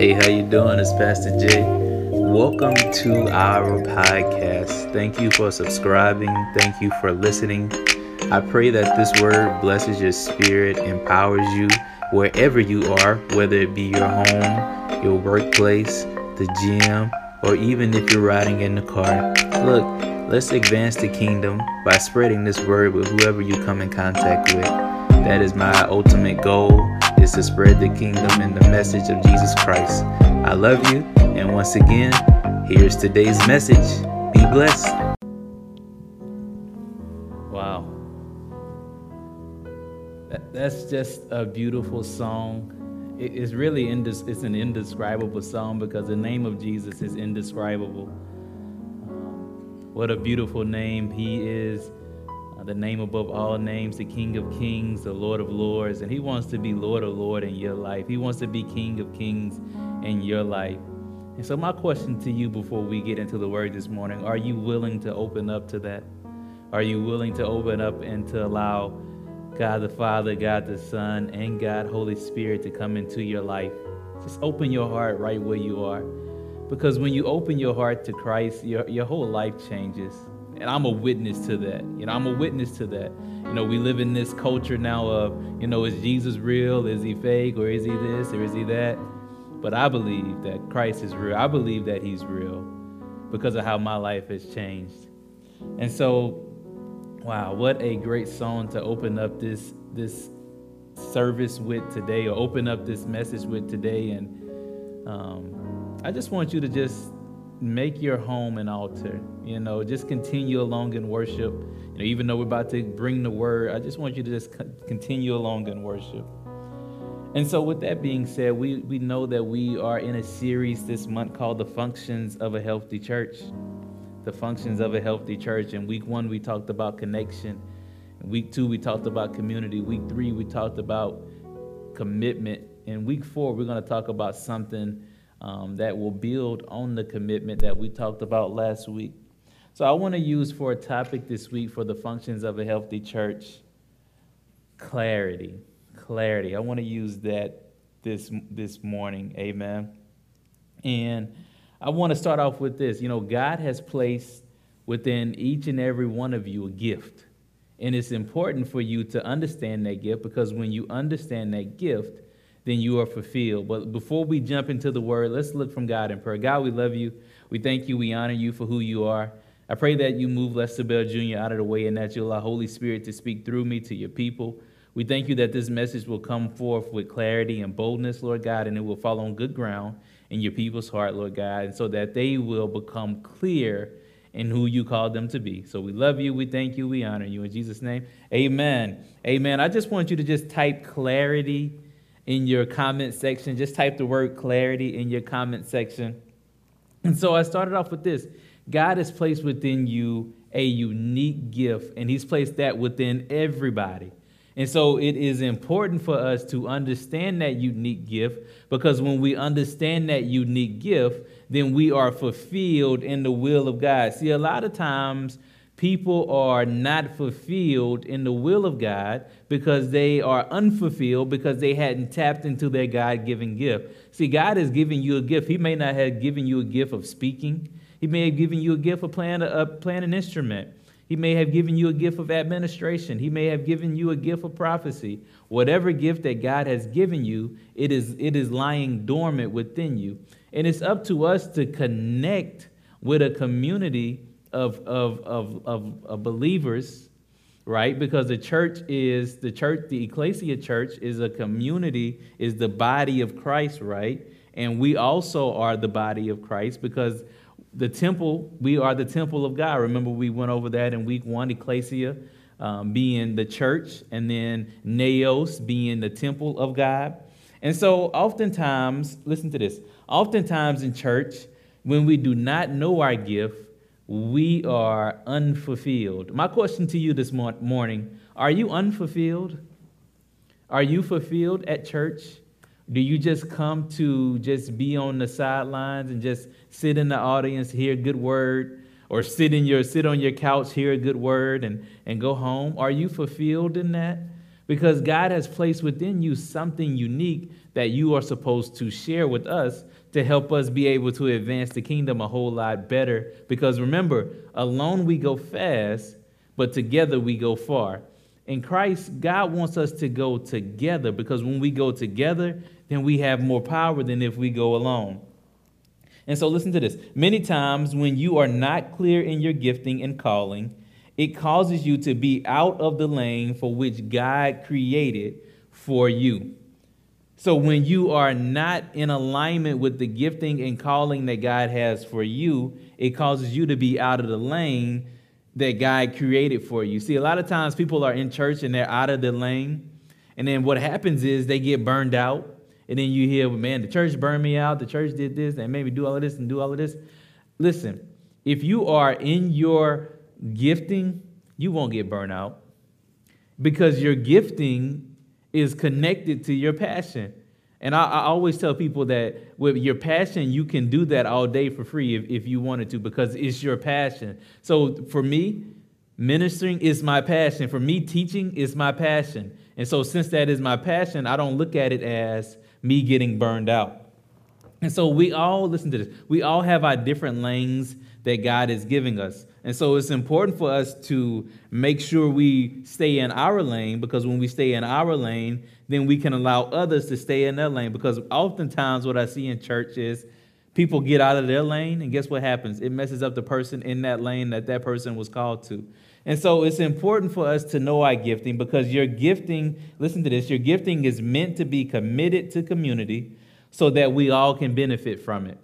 Hey, how you doing? It's Pastor Jae. Welcome to our podcast. Thank you for subscribing. Thank you for listening. I pray that this word blesses your spirit, empowers you wherever you are, whether it be your home, your workplace, the gym, or even if you're riding in the car. Look, let's advance the kingdom by spreading this word with whoever you come in contact with. That is my ultimate goal is to spread the kingdom and the message of Jesus Christ. I love you, and once again, here's today's message. Be blessed. Wow. That's just a beautiful song. It is really indes- it's an indescribable song because the name of Jesus is indescribable. Um, what a beautiful name he is Uh, the name above all names, the King of Kings, the Lord of Lords. And He wants to be Lord of Lord in your life. He wants to be King of Kings in your life. And so, my question to you before we get into the word this morning are you willing to open up to that? Are you willing to open up and to allow God the Father, God the Son, and God Holy Spirit to come into your life? Just open your heart right where you are. Because when you open your heart to Christ, your, your whole life changes. And I'm a witness to that. You know, I'm a witness to that. You know, we live in this culture now of, you know, is Jesus real? Is he fake? Or is he this? Or is he that? But I believe that Christ is real. I believe that he's real because of how my life has changed. And so, wow, what a great song to open up this this service with today or open up this message with today. And um, I just want you to just make your home an altar. You know, just continue along in worship. You know, even though we're about to bring the word, I just want you to just continue along in worship. And so, with that being said, we, we know that we are in a series this month called The Functions of a Healthy Church. The Functions of a Healthy Church. In week one, we talked about connection. In week two, we talked about community. Week three, we talked about commitment. In week four, we're going to talk about something um, that will build on the commitment that we talked about last week. So I want to use for a topic this week for the functions of a healthy church clarity. Clarity. I want to use that this this morning. Amen. And I want to start off with this. You know, God has placed within each and every one of you a gift. And it's important for you to understand that gift because when you understand that gift, then you are fulfilled. But before we jump into the word, let's look from God in prayer. God, we love you. We thank you. We honor you for who you are. I pray that you move Lester Bell Jr. out of the way and that you allow Holy Spirit to speak through me to your people. We thank you that this message will come forth with clarity and boldness, Lord God, and it will fall on good ground in your people's heart, Lord God, and so that they will become clear in who you called them to be. So we love you, we thank you, we honor you. In Jesus' name, amen. Amen. I just want you to just type clarity in your comment section. Just type the word clarity in your comment section. And so I started off with this God has placed within you a unique gift, and He's placed that within everybody. And so it is important for us to understand that unique gift because when we understand that unique gift, then we are fulfilled in the will of God. See, a lot of times people are not fulfilled in the will of God because they are unfulfilled because they hadn't tapped into their God given gift. See, God has given you a gift. He may not have given you a gift of speaking, He may have given you a gift of playing, a, playing an instrument. He may have given you a gift of administration. He may have given you a gift of prophecy. Whatever gift that God has given you, it is, it is lying dormant within you. And it's up to us to connect with a community of, of, of, of, of believers, right? Because the church is the church, the ecclesia church is a community, is the body of Christ, right? And we also are the body of Christ because the temple, we are the temple of God. Remember, we went over that in week one, ecclesia um, being the church, and then naos being the temple of God. And so, oftentimes, listen to this oftentimes in church, when we do not know our gift, we are unfulfilled. My question to you this morning are you unfulfilled? Are you fulfilled at church? Do you just come to just be on the sidelines and just sit in the audience, hear a good word, or sit in your sit on your couch, hear a good word, and, and go home? Are you fulfilled in that? because God has placed within you something unique that you are supposed to share with us to help us be able to advance the kingdom a whole lot better. Because remember, alone we go fast, but together we go far. In Christ, God wants us to go together because when we go together, then we have more power than if we go alone. And so, listen to this. Many times, when you are not clear in your gifting and calling, it causes you to be out of the lane for which God created for you. So when you are not in alignment with the gifting and calling that God has for you, it causes you to be out of the lane that God created for you. See, a lot of times people are in church and they're out of the lane. And then what happens is they get burned out. And then you hear, man, the church burned me out. The church did this and made me do all of this and do all of this. Listen, if you are in your gifting, you won't get burned out because your gifting is connected to your passion. And I, I, always tell people that with your passion, you can do that all day for free if, if you wanted to because it's your passion. So for me, ministering is my passion. For me, teaching is my passion. And so since that is my passion, I don't look at it as me getting burned out. And so we all, listen to this, we all have our different lanes that God is giving us. And so it's important for us to make sure we stay in our lane because when we stay in our lane, then we can allow others to stay in their lane. Because oftentimes, what I see in church is people get out of their lane, and guess what happens? It messes up the person in that lane that that person was called to. And so it's important for us to know our gifting because your gifting, listen to this, your gifting is meant to be committed to community so that we all can benefit from it.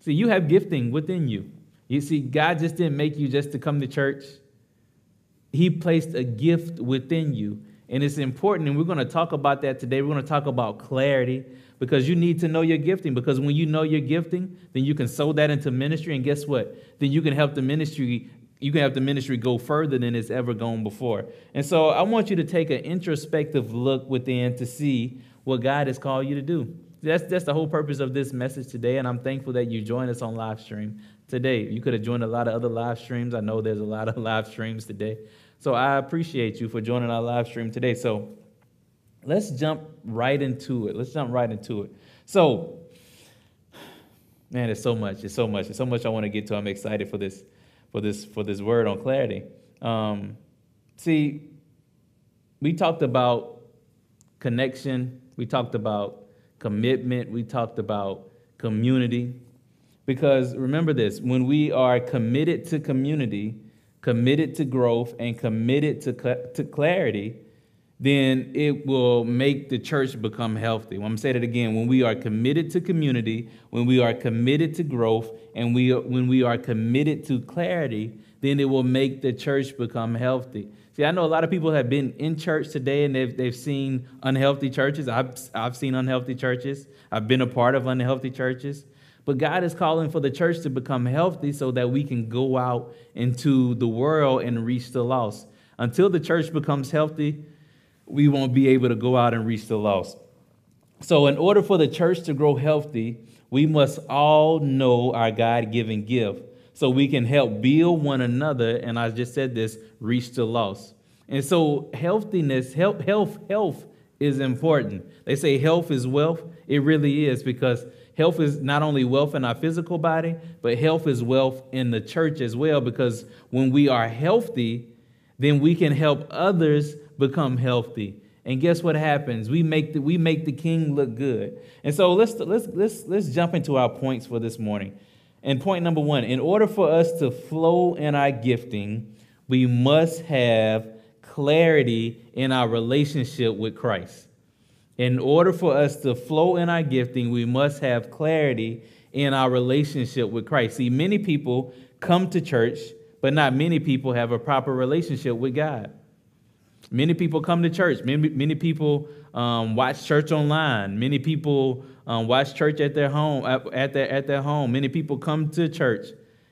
See, you have gifting within you. You see, God just didn't make you just to come to church. He placed a gift within you. And it's important, and we're going to talk about that today. We're going to talk about clarity because you need to know your gifting. Because when you know your gifting, then you can sow that into ministry. And guess what? Then you can help the ministry. You can help the ministry go further than it's ever gone before. And so I want you to take an introspective look within to see what God has called you to do. That's, that's the whole purpose of this message today, and I'm thankful that you joined us on live stream today. You could have joined a lot of other live streams. I know there's a lot of live streams today. So I appreciate you for joining our live stream today. So let's jump right into it. Let's jump right into it. So, man, it's so much. It's so much. It's so much I want to get to. I'm excited for this, for this, for this word on clarity. Um, see, we talked about connection. We talked about commitment. We talked about community. Because remember this when we are committed to community, committed to growth, and committed to, to clarity, then it will make the church become healthy. I'm going to say that again. When we are committed to community, when we are committed to growth, and we, when we are committed to clarity, then it will make the church become healthy. See, I know a lot of people have been in church today and they've, they've seen unhealthy churches. I've, I've seen unhealthy churches. I've been a part of unhealthy churches. But God is calling for the church to become healthy so that we can go out into the world and reach the lost. Until the church becomes healthy, we won't be able to go out and reach the lost. So, in order for the church to grow healthy, we must all know our God given gift so we can help build one another. And I just said this reach the lost. And so, healthiness, health, health, health is important. They say health is wealth. It really is because Health is not only wealth in our physical body, but health is wealth in the church as well, because when we are healthy, then we can help others become healthy. And guess what happens? We make the, we make the king look good. And so let's, let's, let's, let's jump into our points for this morning. And point number one in order for us to flow in our gifting, we must have clarity in our relationship with Christ. In order for us to flow in our gifting, we must have clarity in our relationship with Christ. See, many people come to church, but not many people have a proper relationship with God. Many people come to church. Many, many people um, watch church online. Many people um, watch church at their home. At their, at their home. Many people come to church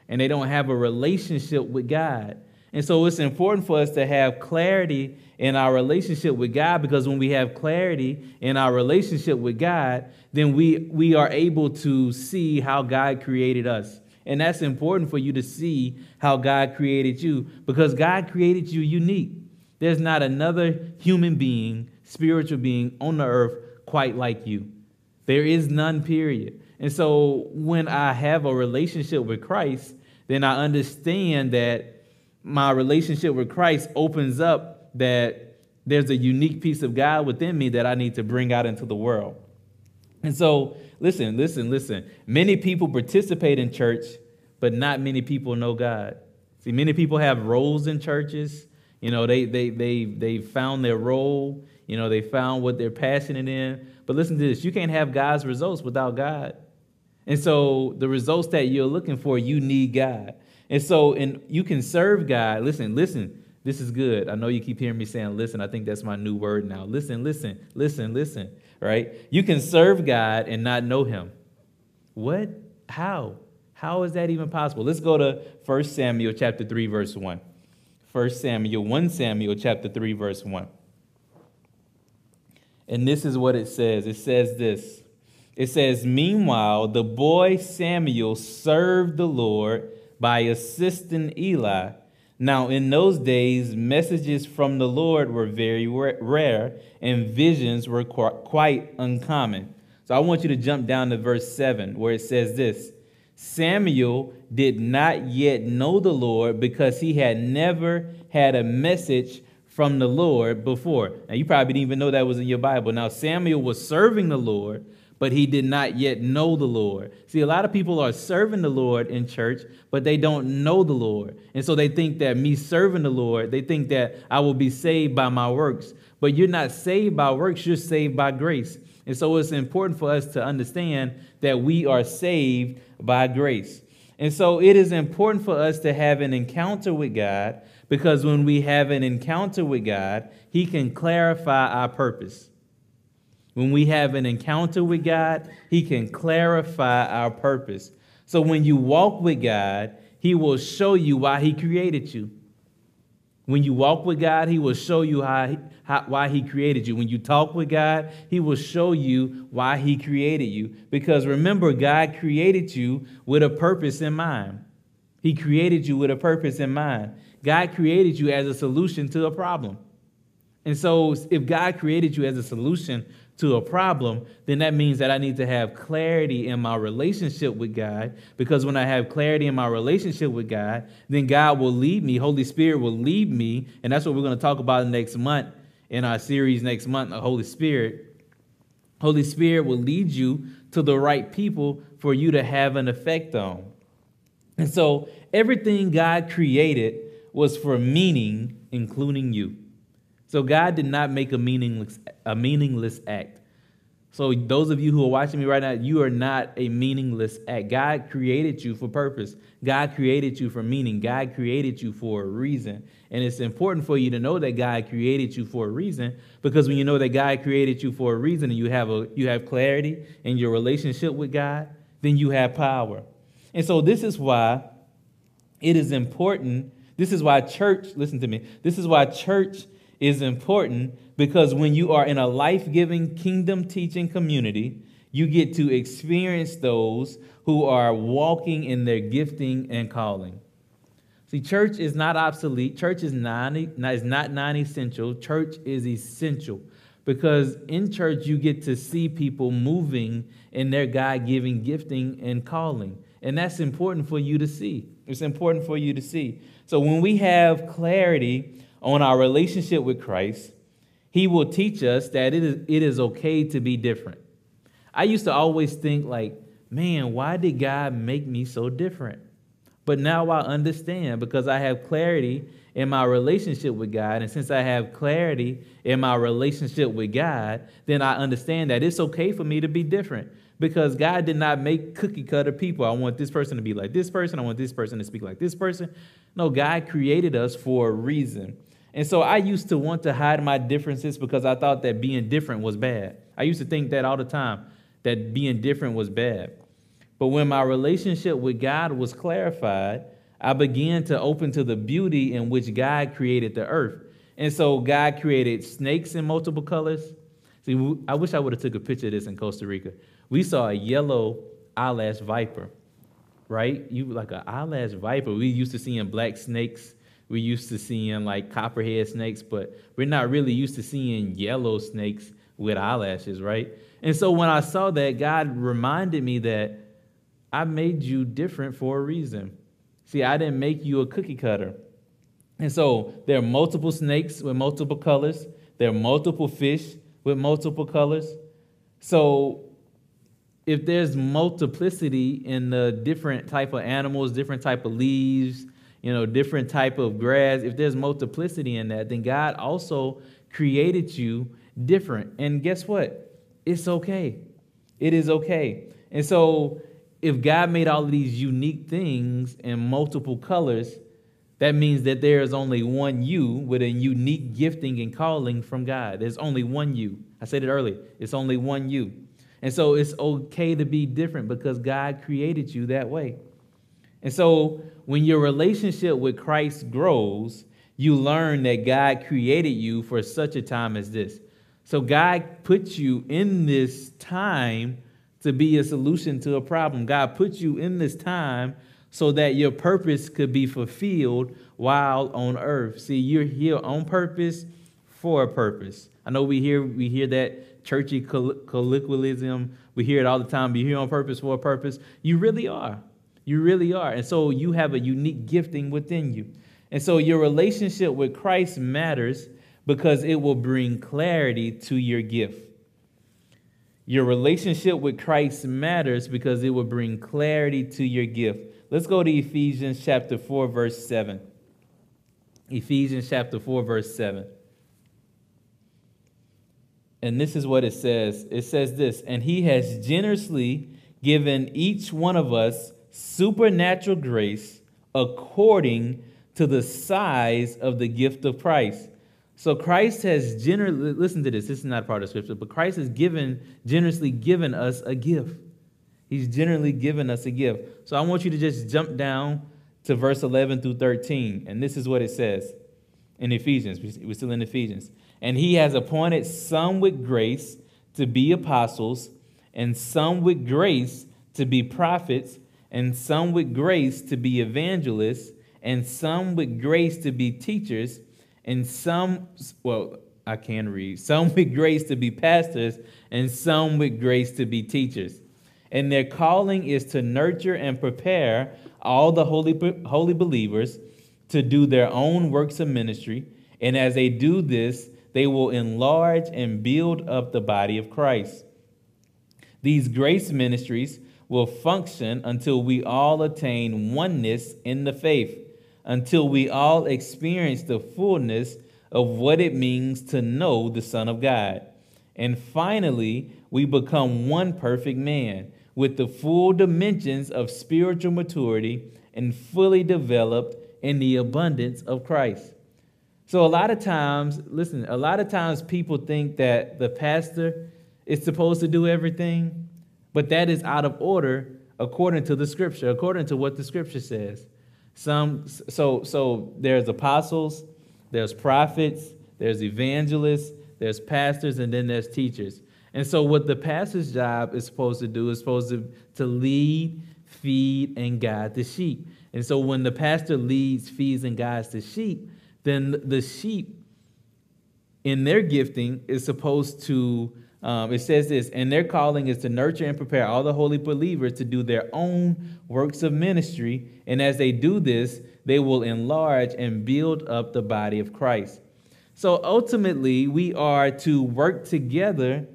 and they don't have a relationship with God. And so it's important for us to have clarity in our relationship with God because when we have clarity in our relationship with God, then we, we are able to see how God created us. And that's important for you to see how God created you because God created you unique. There's not another human being, spiritual being on the earth quite like you. There is none, period. And so when I have a relationship with Christ, then I understand that my relationship with Christ opens up that there's a unique piece of God within me that I need to bring out into the world. And so, listen, listen, listen. Many people participate in church, but not many people know God. See, many people have roles in churches. You know, they they they they found their role. You know, they found what they're passionate in. But listen to this: you can't have God's results without God. And so, the results that you're looking for, you need God. And so, and you can serve God. Listen, listen. This is good. I know you keep hearing me saying, listen. I think that's my new word now. Listen, listen, listen, listen. Right? You can serve God and not know Him. What? How? How is that even possible? Let's go to 1 Samuel chapter 3, verse 1. 1 Samuel, 1 Samuel chapter 3, verse 1. And this is what it says. It says this. It says, Meanwhile, the boy Samuel served the Lord by assisting Eli. Now, in those days, messages from the Lord were very rare, and visions were quite uncommon. So I want you to jump down to verse 7, where it says this Samuel did not yet know the Lord because he had never had a message from the Lord before. Now, you probably didn't even know that was in your Bible. Now, Samuel was serving the Lord, but he did not yet know the Lord. See, a lot of people are serving the Lord in church, but they don't know the Lord. And so they think that me serving the Lord, they think that I will be saved by my works. But you're not saved by works, you're saved by grace. And so it's important for us to understand that we are saved by grace. And so it is important for us to have an encounter with God because when we have an encounter with God, He can clarify our purpose. When we have an encounter with God, He can clarify our purpose. So when you walk with God, He will show you why He created you. When you walk with God, He will show you how, how, why He created you. When you talk with God, He will show you why He created you. Because remember, God created you with a purpose in mind. He created you with a purpose in mind. God created you as a solution to a problem. And so, if God created you as a solution to a problem, then that means that I need to have clarity in my relationship with God. Because when I have clarity in my relationship with God, then God will lead me. Holy Spirit will lead me. And that's what we're going to talk about next month in our series next month, the Holy Spirit. Holy Spirit will lead you to the right people for you to have an effect on. And so everything God created was for meaning, including you. So God did not make a meaningless, a meaningless act. So those of you who are watching me right now, you are not a meaningless act. God created you for purpose. God created you for meaning. God created you for a reason. And it's important for you to know that God created you for a reason because when you know that God created you for a reason and you have a you have clarity in your relationship with God, then you have power. And so this is why it is important. This is why church, listen to me. This is why church is important because when you are in a life giving, kingdom teaching community, you get to experience those who are walking in their gifting and calling. See, church is not obsolete. Church is, is not non essential. Church is essential because in church you get to see people moving in their God giving gifting and calling. And that's important for you to see. It's important for you to see. So when we have clarity on our relationship with Christ, He will teach us that it is, it is okay to be different. I used to always think, like, man, why did God make me so different? But now I understand because I have clarity in my relationship with God. And since I have clarity in my relationship with God, then I understand that it's okay for me to be different because God did not make cookie cutter people. I want this person to be like this person. I want this person to speak like this person. No, God created us for a reason. And so I used to want to hide my differences because I thought that being different was bad. I used to think that all the time, that being different was bad. But when my relationship with God was clarified, I began to open to the beauty in which God created the earth. And so God created snakes in multiple colors. See, I wish I would have took a picture of this in Costa Rica. We saw a yellow eyelash viper, right? You like an eyelash viper. We used to seeing black snakes we're used to seeing like copperhead snakes, but we're not really used to seeing yellow snakes with eyelashes, right? And so when I saw that, God reminded me that I made you different for a reason. See, I didn't make you a cookie cutter. And so there are multiple snakes with multiple colors, there are multiple fish with multiple colors. So if there's multiplicity in the different type of animals, different type of leaves, you know, different type of grass, if there's multiplicity in that, then God also created you different. And guess what? It's okay. It is okay. And so if God made all of these unique things in multiple colors, that means that there is only one you with a unique gifting and calling from God. There's only one you. I said it earlier. It's only one you. And so it's okay to be different because God created you that way. And so when your relationship with Christ grows, you learn that God created you for such a time as this. So God put you in this time to be a solution to a problem. God put you in this time so that your purpose could be fulfilled while on earth. See, you're here on purpose for a purpose. I know we hear we hear that churchy colloquialism. We hear it all the time. Be here on purpose for a purpose. You really are. You really are. And so you have a unique gifting within you. And so your relationship with Christ matters because it will bring clarity to your gift. Your relationship with Christ matters because it will bring clarity to your gift. Let's go to Ephesians chapter 4, verse 7. Ephesians chapter 4, verse 7. And this is what it says it says this, and he has generously given each one of us supernatural grace according to the size of the gift of Christ. So Christ has generously, listen to this, this is not part of scripture, but Christ has given, generously given us a gift. He's generally given us a gift. So I want you to just jump down to verse 11 through 13. And this is what it says in Ephesians. We're still in Ephesians. And he has appointed some with grace to be apostles, and some with grace to be prophets, and some with grace to be evangelists, and some with grace to be teachers, and some, well, I can read, some with grace to be pastors, and some with grace to be teachers. And their calling is to nurture and prepare all the holy, holy believers to do their own works of ministry. And as they do this, they will enlarge and build up the body of Christ. These grace ministries will function until we all attain oneness in the faith, until we all experience the fullness of what it means to know the Son of God. And finally, we become one perfect man with the full dimensions of spiritual maturity and fully developed in the abundance of Christ. So, a lot of times, listen, a lot of times people think that the pastor is supposed to do everything, but that is out of order according to the scripture, according to what the scripture says. Some, so, so there's apostles, there's prophets, there's evangelists, there's pastors, and then there's teachers. And so, what the pastor's job is supposed to do is supposed to, to lead, feed, and guide the sheep. And so, when the pastor leads, feeds, and guides the sheep, then the sheep in their gifting is supposed to, um, it says this, and their calling is to nurture and prepare all the holy believers to do their own works of ministry. And as they do this, they will enlarge and build up the body of Christ. So ultimately, we are to work together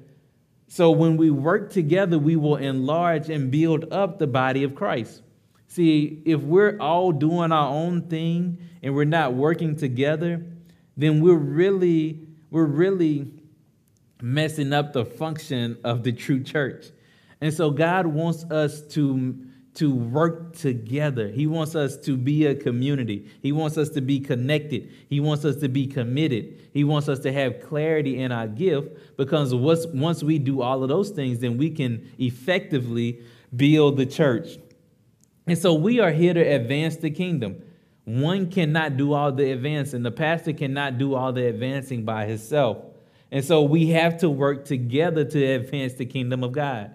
so when we work together, we will enlarge and build up the body of Christ. See, if we're all doing our own thing and we're not working together, then we're really, we're really messing up the function of the true church. And so God wants us to to work together. He wants us to be a community. He wants us to be connected. He wants us to be committed. He wants us to have clarity in our gift because once we do all of those things, then we can effectively build the church. And so we are here to advance the kingdom. One cannot do all the advancing. The pastor cannot do all the advancing by himself. And so we have to work together to advance the kingdom of God.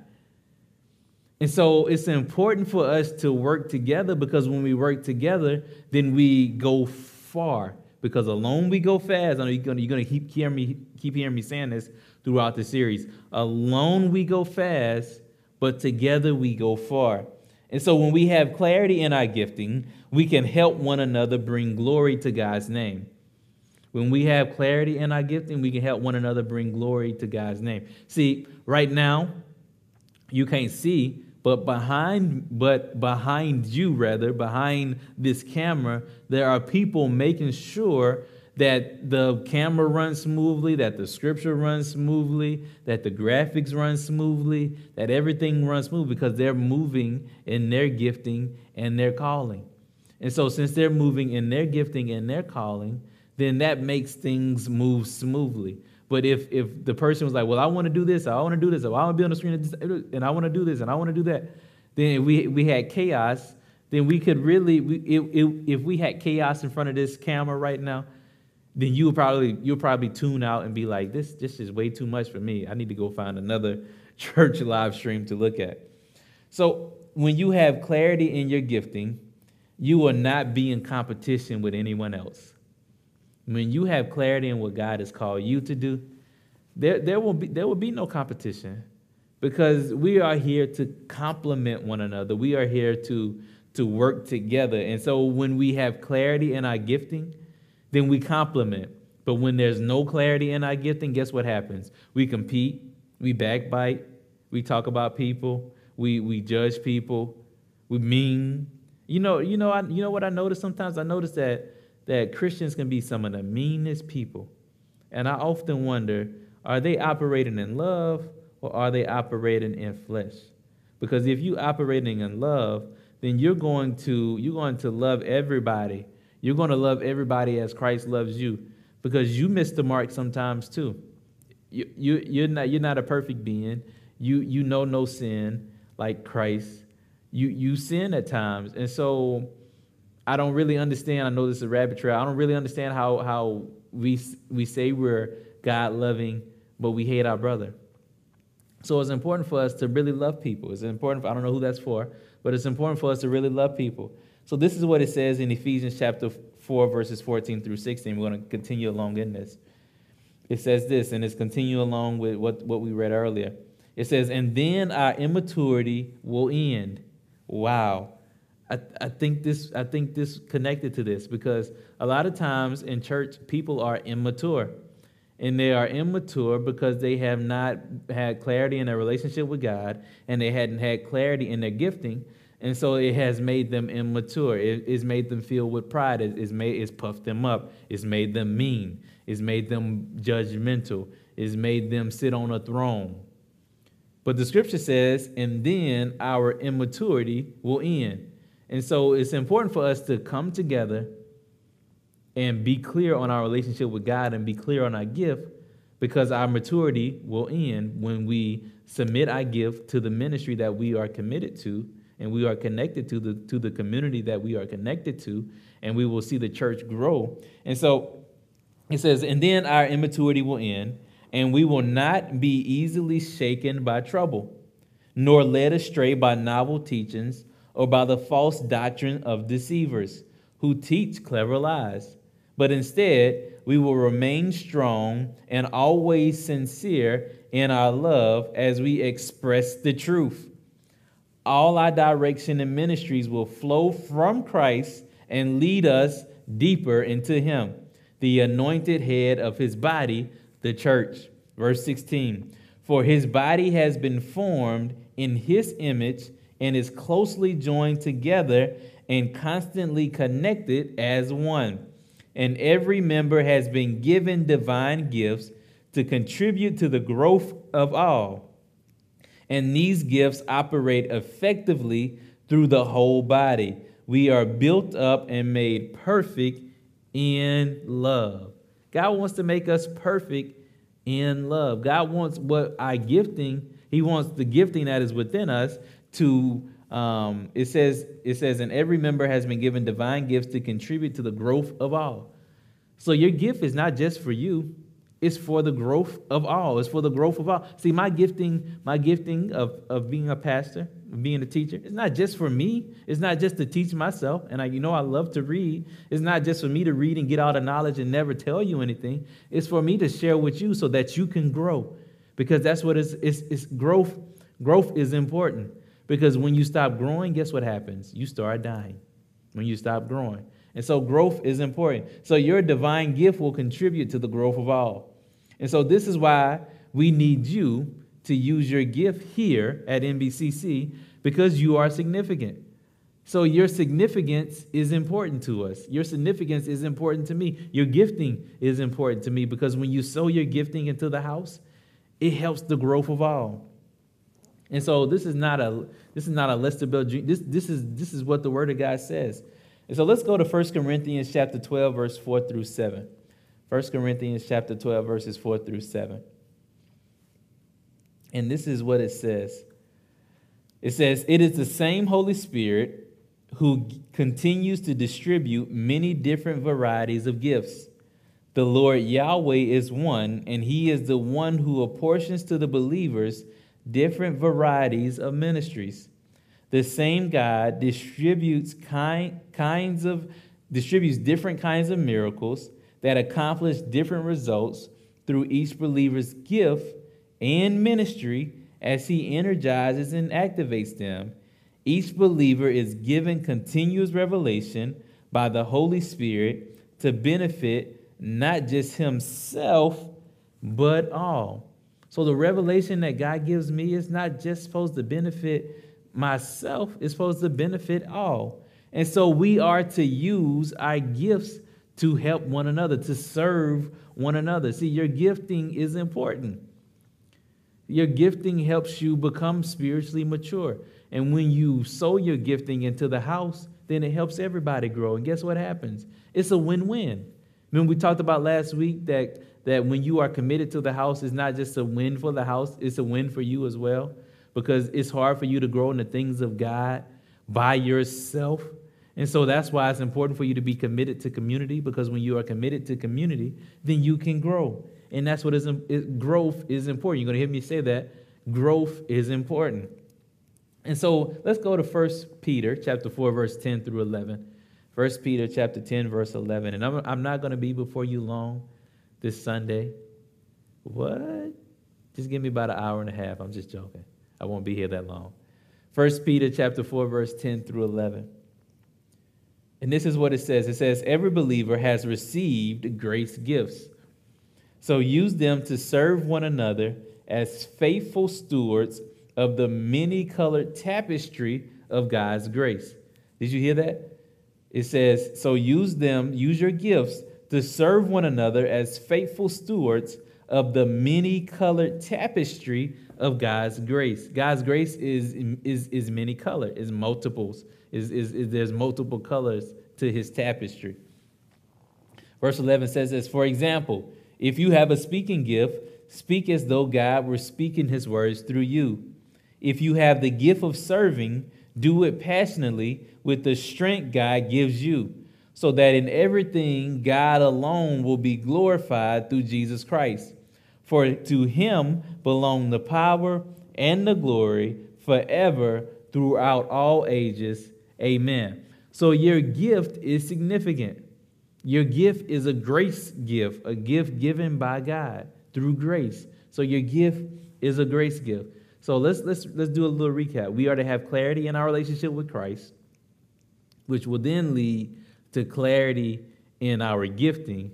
And so it's important for us to work together because when we work together, then we go far because alone we go fast. I know you're gonna, you're gonna keep hearing me keep hearing me saying this throughout the series. Alone we go fast, but together we go far. And so when we have clarity in our gifting, we can help one another bring glory to God's name. When we have clarity in our gifting, we can help one another bring glory to God's name. See, right now, you can't see, but behind but behind you rather, behind this camera, there are people making sure that the camera runs smoothly, that the scripture runs smoothly, that the graphics run smoothly, that everything runs smooth because they're moving in their gifting and their calling. And so, since they're moving in their gifting and their calling, then that makes things move smoothly. But if if the person was like, "Well, I want to do this, I want to do this, oh, I want to be on the screen, and I want to do this, and I want to do that," then we we had chaos. Then we could really, we, it, if we had chaos in front of this camera right now, then you would probably you'll probably tune out and be like, this this is way too much for me. I need to go find another church live stream to look at. So when you have clarity in your gifting, you will not be in competition with anyone else. When you have clarity in what God has called you to do, there, there will be there will be no competition because we are here to complement one another. We are here to to work together. And so when we have clarity in our gifting, then we complement. But when there's no clarity in our gifting, guess what happens? We compete, we backbite, we talk about people, we, we judge people, we mean. You know, you know, I, you know what I notice sometimes? I notice that that Christians can be some of the meanest people. And I often wonder, are they operating in love or are they operating in flesh? Because if you're operating in love, then you're going to you're going to love everybody you're going to love everybody as Christ loves you because you miss the mark sometimes too. You, you, you're, not, you're not a perfect being. You, you know no sin like Christ. You, you sin at times. And so I don't really understand. I know this is a rabbit trail. I don't really understand how, how we, we say we're God loving, but we hate our brother. So it's important for us to really love people. It's important, for, I don't know who that's for, but it's important for us to really love people. So this is what it says in Ephesians chapter 4, verses 14 through 16. We're going to continue along in this. It says this, and it's continue along with what, what we read earlier. It says, and then our immaturity will end. Wow. I, I think this I think this connected to this because a lot of times in church people are immature. And they are immature because they have not had clarity in their relationship with God and they hadn't had clarity in their gifting. And so it has made them immature. It, it's made them feel with pride. It, it's, made, it's puffed them up. It's made them mean. It's made them judgmental. It's made them sit on a throne. But the scripture says, and then our immaturity will end. And so it's important for us to come together and be clear on our relationship with God and be clear on our gift because our maturity will end when we submit our gift to the ministry that we are committed to and we are connected to the to the community that we are connected to and we will see the church grow. And so it says and then our immaturity will end and we will not be easily shaken by trouble nor led astray by novel teachings or by the false doctrine of deceivers who teach clever lies but instead we will remain strong and always sincere in our love as we express the truth all our direction and ministries will flow from Christ and lead us deeper into Him, the anointed head of His body, the church. Verse 16 For His body has been formed in His image and is closely joined together and constantly connected as one. And every member has been given divine gifts to contribute to the growth of all and these gifts operate effectively through the whole body. We are built up and made perfect in love. God wants to make us perfect in love. God wants what our gifting, He wants the gifting that is within us to um, it says it says and every member has been given divine gifts to contribute to the growth of all. So your gift is not just for you. It's for the growth of all. It's for the growth of all. See, my gifting, my gifting of, of being a pastor, being a teacher. It's not just for me. It's not just to teach myself. And I, you know, I love to read. It's not just for me to read and get all the knowledge and never tell you anything. It's for me to share with you so that you can grow. Because that's what it's, it's, it's growth. Growth is important. Because when you stop growing, guess what happens? You start dying when you stop growing. And so growth is important. So your divine gift will contribute to the growth of all. And so this is why we need you to use your gift here at NBCC because you are significant. So your significance is important to us. Your significance is important to me. Your gifting is important to me because when you sow your gifting into the house, it helps the growth of all. And so this is not a this is not a list to build. This this is this is what the word of God says. And so let's go to 1 Corinthians chapter 12 verse 4 through 7. 1 Corinthians chapter 12 verses 4 through 7. And this is what it says. It says, "It is the same Holy Spirit who continues to distribute many different varieties of gifts." The Lord Yahweh is one, and He is the one who apportions to the believers different varieties of ministries. The same God distributes kind, kinds of distributes different kinds of miracles that accomplish different results through each believer's gift and ministry as he energizes and activates them. Each believer is given continuous revelation by the Holy Spirit to benefit not just himself, but all. So the revelation that God gives me is not just supposed to benefit myself, it's supposed to benefit all. And so we are to use our gifts to help one another, to serve one another. See, your gifting is important. Your gifting helps you become spiritually mature. And when you sow your gifting into the house, then it helps everybody grow. And guess what happens? It's a win win. Remember, we talked about last week that that when you are committed to the house, it's not just a win for the house, it's a win for you as well. Because it's hard for you to grow in the things of God by yourself. And so that's why it's important for you to be committed to community, because when you are committed to community, then you can grow. And that's what is growth is important. You're going to hear me say that. Growth is important. And so let's go to 1 Peter chapter 4, verse 10 through 11. 1 Peter chapter 10, verse 11. And I'm, I'm not going to be before you long this Sunday. What? Just give me about an hour and a half. I'm just joking. I won't be here that long. 1 Peter chapter 4, verse 10 through 11. And this is what it says. It says, Every believer has received grace gifts. So use them to serve one another as faithful stewards of the many colored tapestry of God's grace. Did you hear that? It says, So use them, use your gifts to serve one another as faithful stewards of the many colored tapestry of God's grace. God's grace is, is, is many colored, is multiples, is, is, is there's multiple colors to his tapestry. Verse 11 says this For example, if you have a speaking gift, speak as though God were speaking his words through you. If you have the gift of serving, do it passionately with the strength God gives you so that in everything God alone will be glorified through Jesus Christ. For to him belong the power and the glory forever throughout all ages. Amen. So your gift is significant. Your gift is a grace gift, a gift given by God through grace. So your gift is a grace gift. So let's let's let's do a little recap. We are to have clarity in our relationship with Christ, which will then lead to clarity in our gifting.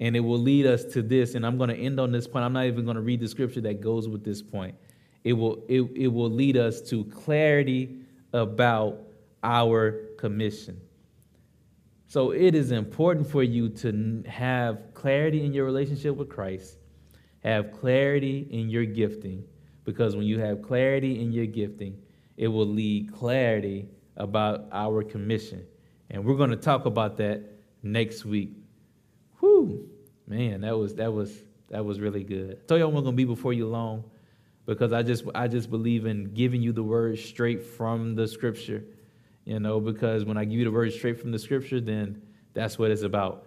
And it will lead us to this. And I'm going to end on this point. I'm not even going to read the scripture that goes with this point. It will, it, it will lead us to clarity about our commission. So it is important for you to have clarity in your relationship with Christ, have clarity in your gifting, because when you have clarity in your gifting, it will lead clarity about our commission. And we're going to talk about that next week. Whew, man, that was that was that was really good. I told I'm going to be before you long because I just I just believe in giving you the word straight from the scripture. You know, because when I give you the word straight from the scripture, then that's what it's about.